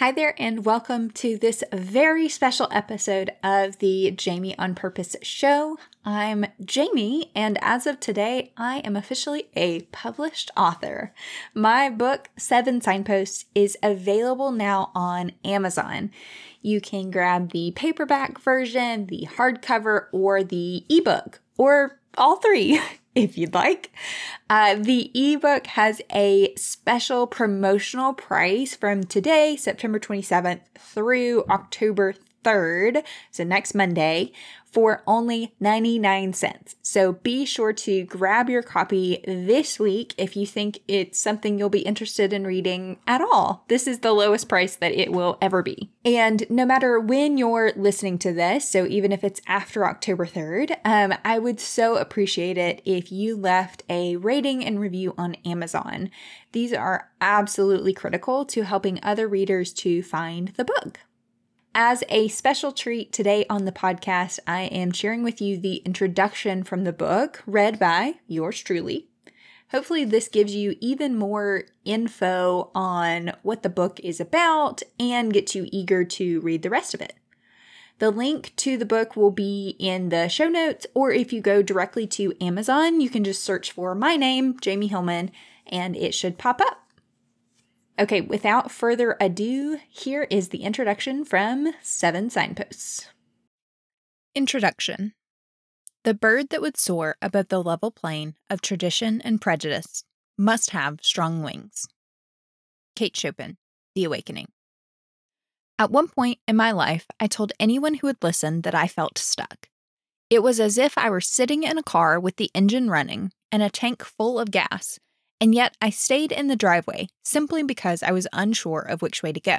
Hi there, and welcome to this very special episode of the Jamie on Purpose show. I'm Jamie, and as of today, I am officially a published author. My book, Seven Signposts, is available now on Amazon. You can grab the paperback version, the hardcover, or the ebook, or all three. if you'd like. Uh, the ebook has a special promotional price from today, September 27th, through October 3rd, so next Monday, for only 99 cents. So be sure to grab your copy this week if you think it's something you'll be interested in reading at all. This is the lowest price that it will ever be. And no matter when you're listening to this, so even if it's after October 3rd, um, I would so appreciate it if you left a rating and review on Amazon. These are absolutely critical to helping other readers to find the book. As a special treat today on the podcast, I am sharing with you the introduction from the book read by yours truly. Hopefully, this gives you even more info on what the book is about and gets you eager to read the rest of it. The link to the book will be in the show notes, or if you go directly to Amazon, you can just search for my name, Jamie Hillman, and it should pop up. Okay, without further ado, here is the introduction from Seven Signposts. Introduction The bird that would soar above the level plain of tradition and prejudice must have strong wings. Kate Chopin, The Awakening. At one point in my life, I told anyone who would listen that I felt stuck. It was as if I were sitting in a car with the engine running and a tank full of gas and yet I stayed in the driveway simply because I was unsure of which way to go.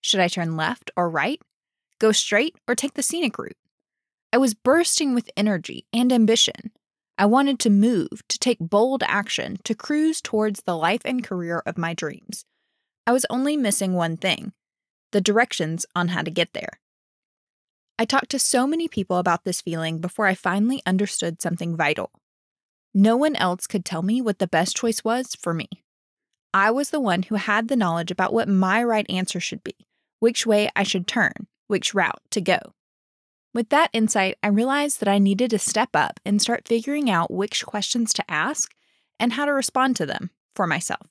Should I turn left or right? Go straight or take the scenic route? I was bursting with energy and ambition. I wanted to move, to take bold action, to cruise towards the life and career of my dreams. I was only missing one thing the directions on how to get there. I talked to so many people about this feeling before I finally understood something vital. No one else could tell me what the best choice was for me. I was the one who had the knowledge about what my right answer should be, which way I should turn, which route to go. With that insight, I realized that I needed to step up and start figuring out which questions to ask and how to respond to them for myself.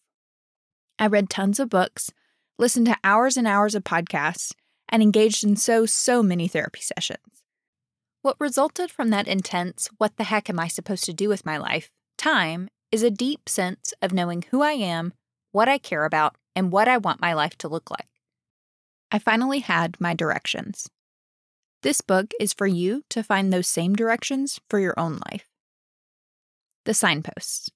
I read tons of books, listened to hours and hours of podcasts, and engaged in so, so many therapy sessions. What resulted from that intense, what the heck am I supposed to do with my life, time is a deep sense of knowing who I am, what I care about, and what I want my life to look like. I finally had my directions. This book is for you to find those same directions for your own life. The signposts.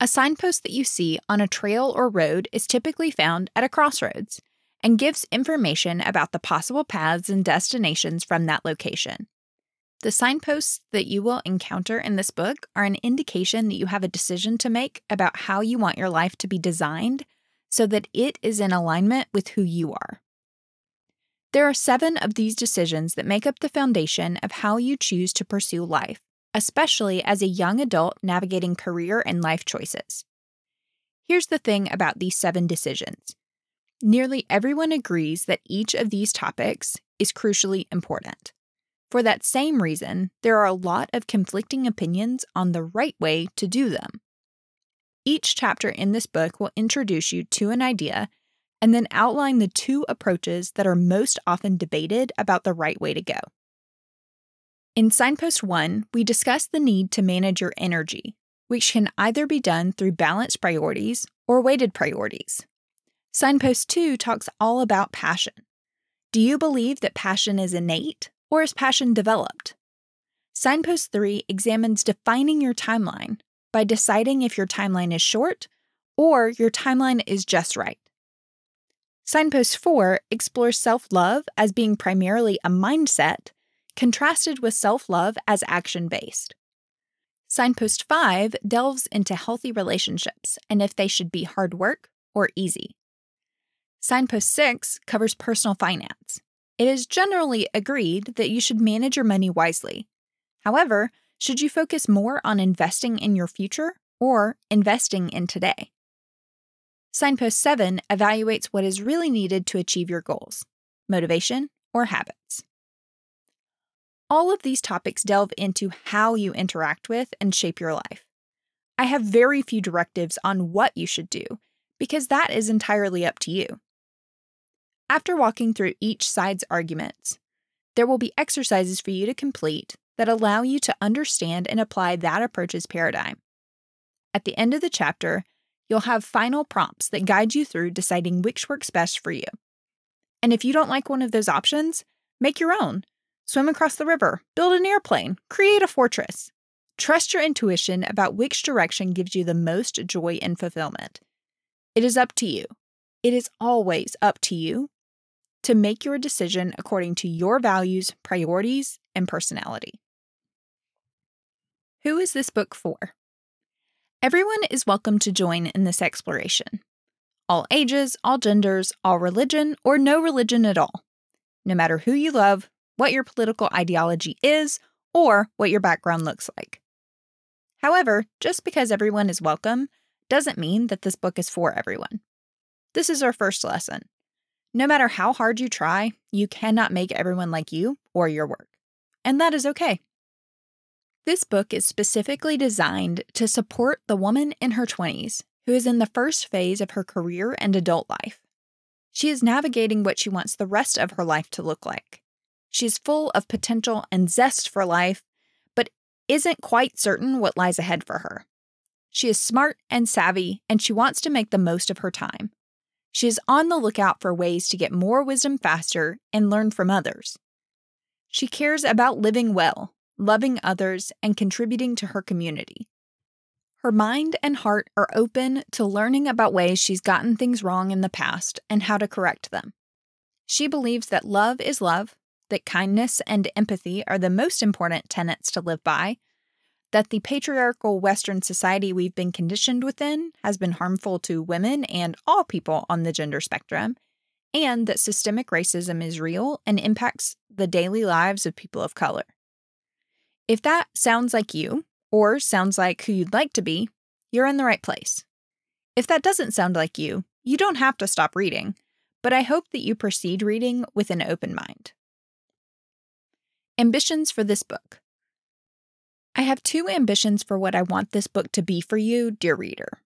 A signpost that you see on a trail or road is typically found at a crossroads and gives information about the possible paths and destinations from that location. The signposts that you will encounter in this book are an indication that you have a decision to make about how you want your life to be designed so that it is in alignment with who you are. There are seven of these decisions that make up the foundation of how you choose to pursue life, especially as a young adult navigating career and life choices. Here's the thing about these seven decisions nearly everyone agrees that each of these topics is crucially important. For that same reason, there are a lot of conflicting opinions on the right way to do them. Each chapter in this book will introduce you to an idea and then outline the two approaches that are most often debated about the right way to go. In Signpost 1, we discuss the need to manage your energy, which can either be done through balanced priorities or weighted priorities. Signpost 2 talks all about passion. Do you believe that passion is innate or is passion developed? Signpost 3 examines defining your timeline by deciding if your timeline is short or your timeline is just right. Signpost 4 explores self love as being primarily a mindset, contrasted with self love as action based. Signpost 5 delves into healthy relationships and if they should be hard work or easy. Signpost 6 covers personal finance it is generally agreed that you should manage your money wisely. However, should you focus more on investing in your future or investing in today? Signpost 7 evaluates what is really needed to achieve your goals motivation or habits. All of these topics delve into how you interact with and shape your life. I have very few directives on what you should do, because that is entirely up to you. After walking through each side's arguments, there will be exercises for you to complete that allow you to understand and apply that approach's paradigm. At the end of the chapter, you'll have final prompts that guide you through deciding which works best for you. And if you don't like one of those options, make your own swim across the river, build an airplane, create a fortress. Trust your intuition about which direction gives you the most joy and fulfillment. It is up to you. It is always up to you to make your decision according to your values, priorities, and personality. Who is this book for? Everyone is welcome to join in this exploration. All ages, all genders, all religion, or no religion at all. No matter who you love, what your political ideology is, or what your background looks like. However, just because everyone is welcome doesn't mean that this book is for everyone. This is our first lesson. No matter how hard you try, you cannot make everyone like you or your work. And that is okay. This book is specifically designed to support the woman in her 20s who is in the first phase of her career and adult life. She is navigating what she wants the rest of her life to look like. She's full of potential and zest for life, but isn't quite certain what lies ahead for her. She is smart and savvy, and she wants to make the most of her time. She is on the lookout for ways to get more wisdom faster and learn from others. She cares about living well, loving others, and contributing to her community. Her mind and heart are open to learning about ways she's gotten things wrong in the past and how to correct them. She believes that love is love, that kindness and empathy are the most important tenets to live by, that the patriarchal Western society we've been conditioned within has been harmful to women and all people on the gender spectrum, and that systemic racism is real and impacts the daily lives of people of color. If that sounds like you, or sounds like who you'd like to be, you're in the right place. If that doesn't sound like you, you don't have to stop reading, but I hope that you proceed reading with an open mind. Ambitions for this book. I have two ambitions for what I want this book to be for you, dear reader.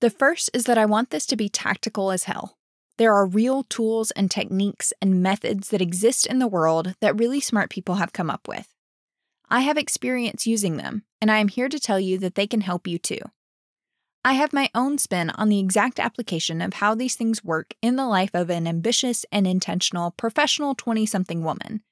The first is that I want this to be tactical as hell. There are real tools and techniques and methods that exist in the world that really smart people have come up with. I have experience using them, and I am here to tell you that they can help you too. I have my own spin on the exact application of how these things work in the life of an ambitious and intentional professional 20 something woman,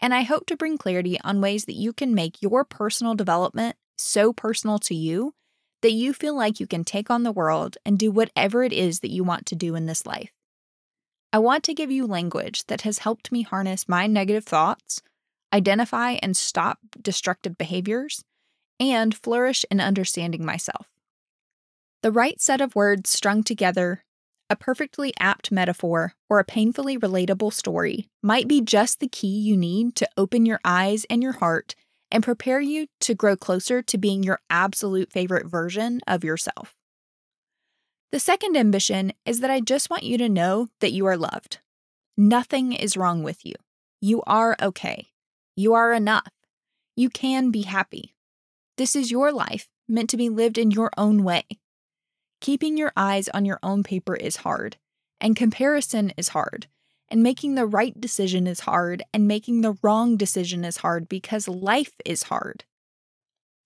and I hope to bring clarity on ways that you can make your personal development so personal to you that you feel like you can take on the world and do whatever it is that you want to do in this life. I want to give you language that has helped me harness my negative thoughts, identify and stop destructive behaviors, and flourish in understanding myself. The right set of words strung together a perfectly apt metaphor, or a painfully relatable story might be just the key you need to open your eyes and your heart and prepare you to grow closer to being your absolute favorite version of yourself. The second ambition is that I just want you to know that you are loved. Nothing is wrong with you. You are okay. You are enough. You can be happy. This is your life, meant to be lived in your own way. Keeping your eyes on your own paper is hard, and comparison is hard, and making the right decision is hard, and making the wrong decision is hard because life is hard.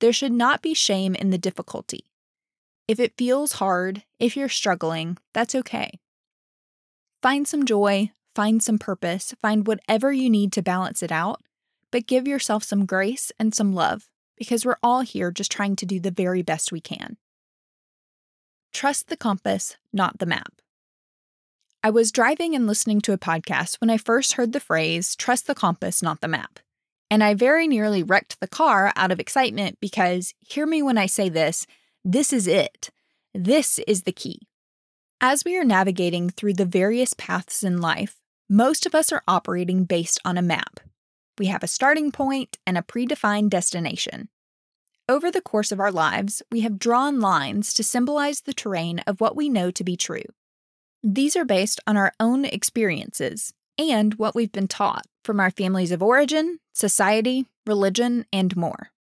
There should not be shame in the difficulty. If it feels hard, if you're struggling, that's okay. Find some joy, find some purpose, find whatever you need to balance it out, but give yourself some grace and some love because we're all here just trying to do the very best we can. Trust the compass, not the map. I was driving and listening to a podcast when I first heard the phrase, trust the compass, not the map. And I very nearly wrecked the car out of excitement because, hear me when I say this, this is it. This is the key. As we are navigating through the various paths in life, most of us are operating based on a map. We have a starting point and a predefined destination. Over the course of our lives, we have drawn lines to symbolize the terrain of what we know to be true. These are based on our own experiences and what we've been taught from our families of origin, society, religion, and more.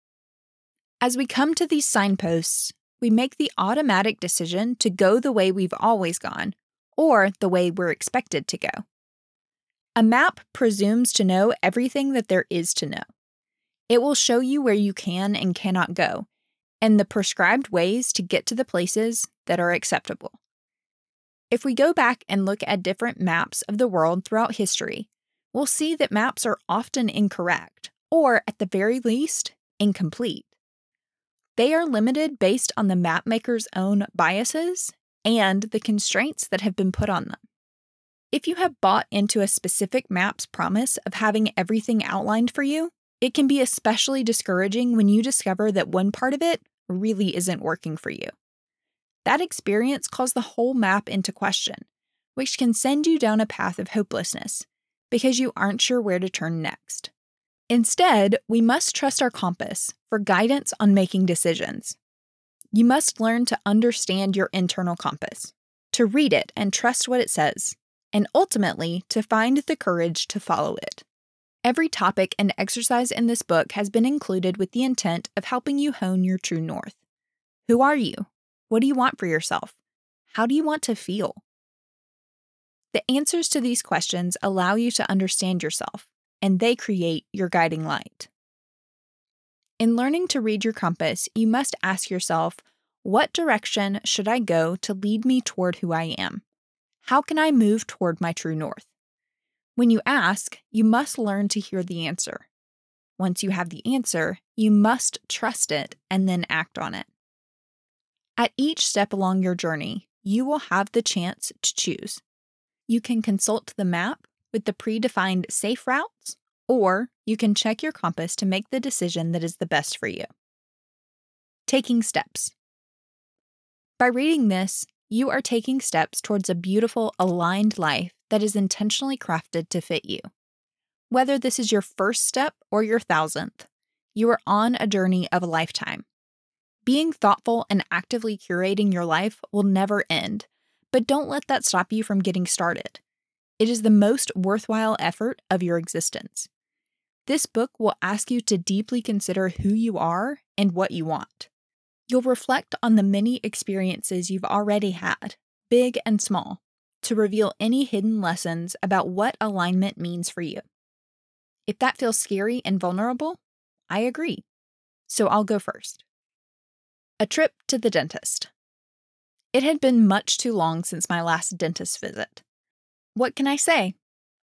As we come to these signposts, we make the automatic decision to go the way we've always gone or the way we're expected to go. A map presumes to know everything that there is to know. It will show you where you can and cannot go, and the prescribed ways to get to the places that are acceptable. If we go back and look at different maps of the world throughout history, we'll see that maps are often incorrect, or at the very least, incomplete. They are limited based on the mapmaker's own biases and the constraints that have been put on them. If you have bought into a specific map's promise of having everything outlined for you, it can be especially discouraging when you discover that one part of it really isn't working for you. That experience calls the whole map into question, which can send you down a path of hopelessness because you aren't sure where to turn next. Instead, we must trust our compass for guidance on making decisions. You must learn to understand your internal compass, to read it and trust what it says, and ultimately to find the courage to follow it. Every topic and exercise in this book has been included with the intent of helping you hone your true north. Who are you? What do you want for yourself? How do you want to feel? The answers to these questions allow you to understand yourself, and they create your guiding light. In learning to read your compass, you must ask yourself what direction should I go to lead me toward who I am? How can I move toward my true north? When you ask, you must learn to hear the answer. Once you have the answer, you must trust it and then act on it. At each step along your journey, you will have the chance to choose. You can consult the map with the predefined safe routes, or you can check your compass to make the decision that is the best for you. Taking steps. By reading this, you are taking steps towards a beautiful, aligned life that is intentionally crafted to fit you. Whether this is your first step or your thousandth, you are on a journey of a lifetime. Being thoughtful and actively curating your life will never end, but don't let that stop you from getting started. It is the most worthwhile effort of your existence. This book will ask you to deeply consider who you are and what you want. You'll reflect on the many experiences you've already had, big and small, to reveal any hidden lessons about what alignment means for you. If that feels scary and vulnerable, I agree. So I'll go first. A trip to the dentist. It had been much too long since my last dentist visit. What can I say?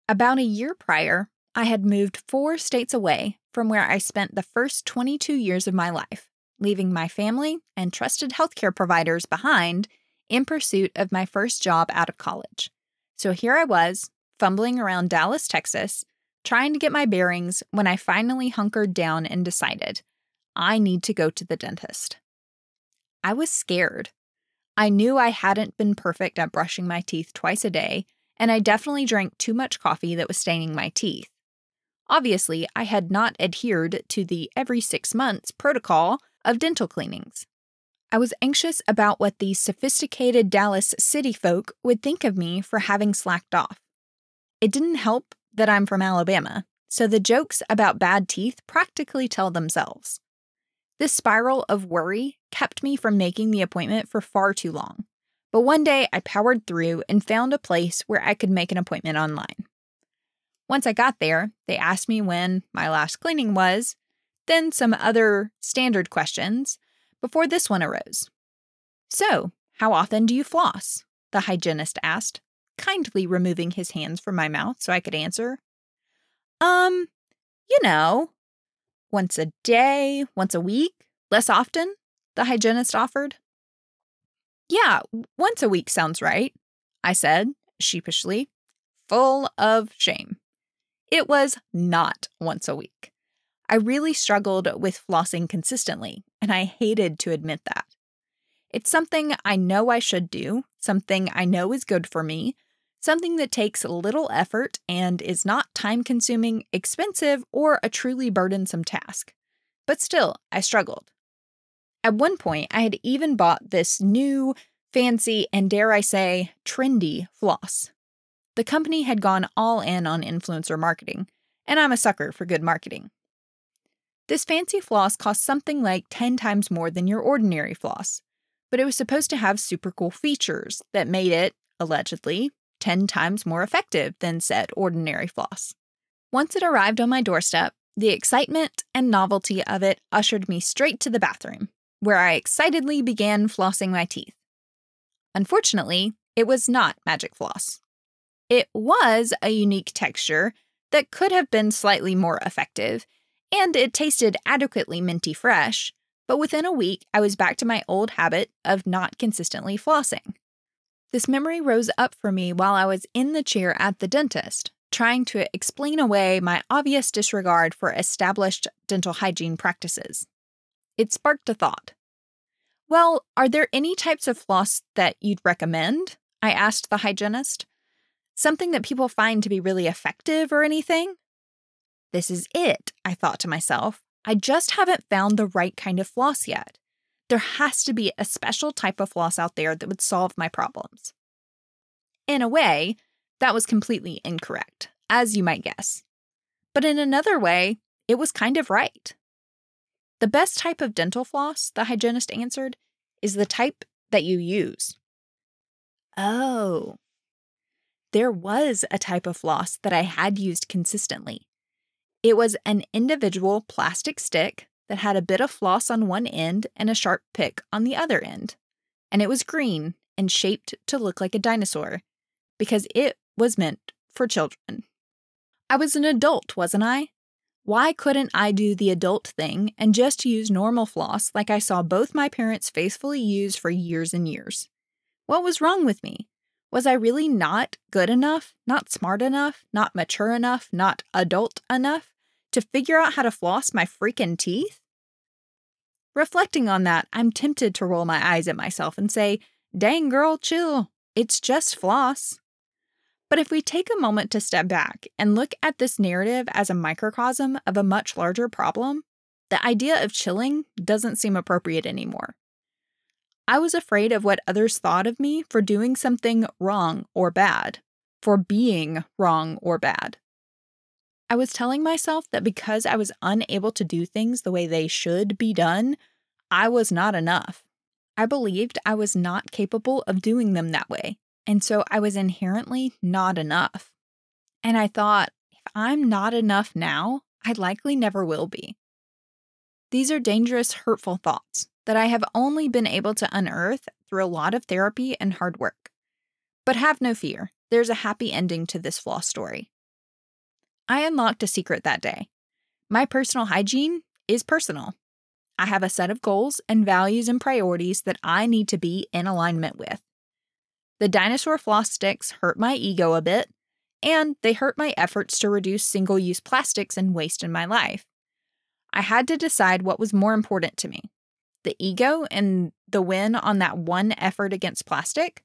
About a year prior, I had moved four states away from where I spent the first 22 years of my life, leaving my family and trusted healthcare providers behind in pursuit of my first job out of college. So here I was, fumbling around Dallas, Texas, trying to get my bearings when I finally hunkered down and decided I need to go to the dentist. I was scared. I knew I hadn't been perfect at brushing my teeth twice a day, and I definitely drank too much coffee that was staining my teeth. Obviously, I had not adhered to the every six months protocol of dental cleanings. I was anxious about what the sophisticated Dallas city folk would think of me for having slacked off. It didn't help that I'm from Alabama, so the jokes about bad teeth practically tell themselves. This spiral of worry kept me from making the appointment for far too long. But one day I powered through and found a place where I could make an appointment online. Once I got there, they asked me when my last cleaning was, then some other standard questions, before this one arose. So, how often do you floss? The hygienist asked, kindly removing his hands from my mouth so I could answer. Um, you know, once a day, once a week, less often, the hygienist offered. Yeah, once a week sounds right, I said, sheepishly, full of shame. It was not once a week. I really struggled with flossing consistently, and I hated to admit that. It's something I know I should do, something I know is good for me, something that takes little effort and is not time consuming, expensive, or a truly burdensome task. But still, I struggled. At one point, I had even bought this new, fancy, and dare I say, trendy floss. The company had gone all in on influencer marketing, and I'm a sucker for good marketing. This fancy floss cost something like 10 times more than your ordinary floss, but it was supposed to have super cool features that made it, allegedly, 10 times more effective than said ordinary floss. Once it arrived on my doorstep, the excitement and novelty of it ushered me straight to the bathroom, where I excitedly began flossing my teeth. Unfortunately, it was not magic floss. It was a unique texture that could have been slightly more effective, and it tasted adequately minty fresh, but within a week I was back to my old habit of not consistently flossing. This memory rose up for me while I was in the chair at the dentist, trying to explain away my obvious disregard for established dental hygiene practices. It sparked a thought. Well, are there any types of floss that you'd recommend? I asked the hygienist. Something that people find to be really effective or anything? This is it, I thought to myself. I just haven't found the right kind of floss yet. There has to be a special type of floss out there that would solve my problems. In a way, that was completely incorrect, as you might guess. But in another way, it was kind of right. The best type of dental floss, the hygienist answered, is the type that you use. Oh. There was a type of floss that I had used consistently. It was an individual plastic stick that had a bit of floss on one end and a sharp pick on the other end. And it was green and shaped to look like a dinosaur because it was meant for children. I was an adult, wasn't I? Why couldn't I do the adult thing and just use normal floss like I saw both my parents faithfully use for years and years? What was wrong with me? Was I really not good enough, not smart enough, not mature enough, not adult enough to figure out how to floss my freaking teeth? Reflecting on that, I'm tempted to roll my eyes at myself and say, dang girl, chill. It's just floss. But if we take a moment to step back and look at this narrative as a microcosm of a much larger problem, the idea of chilling doesn't seem appropriate anymore. I was afraid of what others thought of me for doing something wrong or bad, for being wrong or bad. I was telling myself that because I was unable to do things the way they should be done, I was not enough. I believed I was not capable of doing them that way, and so I was inherently not enough. And I thought, if I'm not enough now, I likely never will be. These are dangerous, hurtful thoughts that I have only been able to unearth through a lot of therapy and hard work. But have no fear, there's a happy ending to this flaw story. I unlocked a secret that day. My personal hygiene is personal. I have a set of goals and values and priorities that I need to be in alignment with. The dinosaur floss sticks hurt my ego a bit, and they hurt my efforts to reduce single use plastics and waste in my life. I had to decide what was more important to me the ego and the win on that one effort against plastic,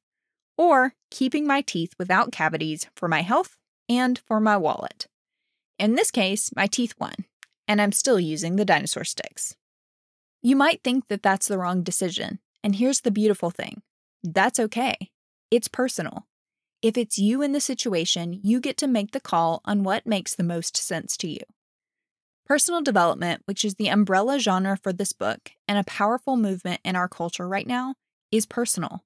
or keeping my teeth without cavities for my health and for my wallet. In this case, my teeth won, and I'm still using the dinosaur sticks. You might think that that's the wrong decision, and here's the beautiful thing that's okay. It's personal. If it's you in the situation, you get to make the call on what makes the most sense to you. Personal development, which is the umbrella genre for this book and a powerful movement in our culture right now, is personal.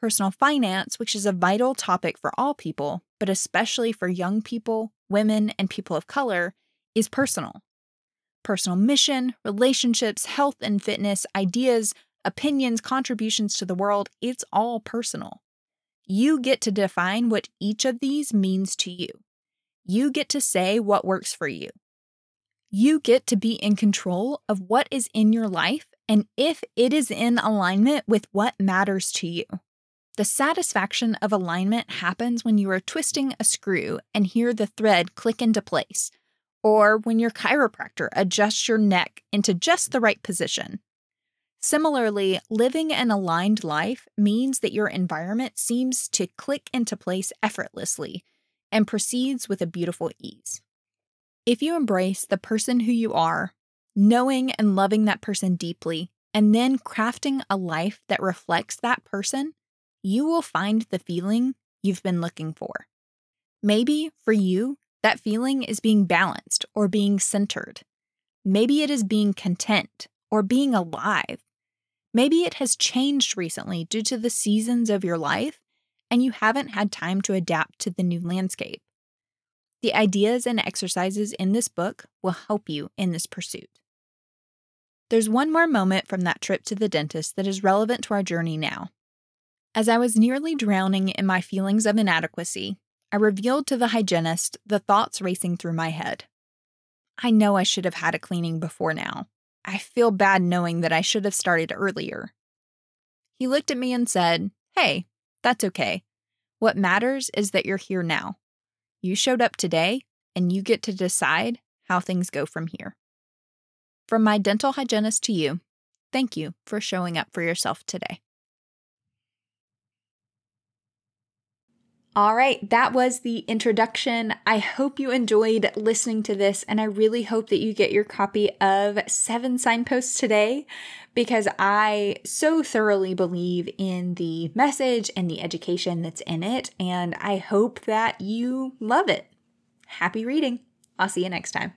Personal finance, which is a vital topic for all people, but especially for young people, women, and people of color, is personal. Personal mission, relationships, health and fitness, ideas, opinions, contributions to the world, it's all personal. You get to define what each of these means to you. You get to say what works for you. You get to be in control of what is in your life and if it is in alignment with what matters to you. The satisfaction of alignment happens when you are twisting a screw and hear the thread click into place, or when your chiropractor adjusts your neck into just the right position. Similarly, living an aligned life means that your environment seems to click into place effortlessly and proceeds with a beautiful ease. If you embrace the person who you are, knowing and loving that person deeply, and then crafting a life that reflects that person, you will find the feeling you've been looking for. Maybe for you, that feeling is being balanced or being centered. Maybe it is being content or being alive. Maybe it has changed recently due to the seasons of your life and you haven't had time to adapt to the new landscape. The ideas and exercises in this book will help you in this pursuit. There's one more moment from that trip to the dentist that is relevant to our journey now. As I was nearly drowning in my feelings of inadequacy, I revealed to the hygienist the thoughts racing through my head. I know I should have had a cleaning before now. I feel bad knowing that I should have started earlier. He looked at me and said, Hey, that's okay. What matters is that you're here now. You showed up today, and you get to decide how things go from here. From my dental hygienist to you, thank you for showing up for yourself today. All right, that was the introduction. I hope you enjoyed listening to this, and I really hope that you get your copy of Seven Signposts today because I so thoroughly believe in the message and the education that's in it, and I hope that you love it. Happy reading. I'll see you next time.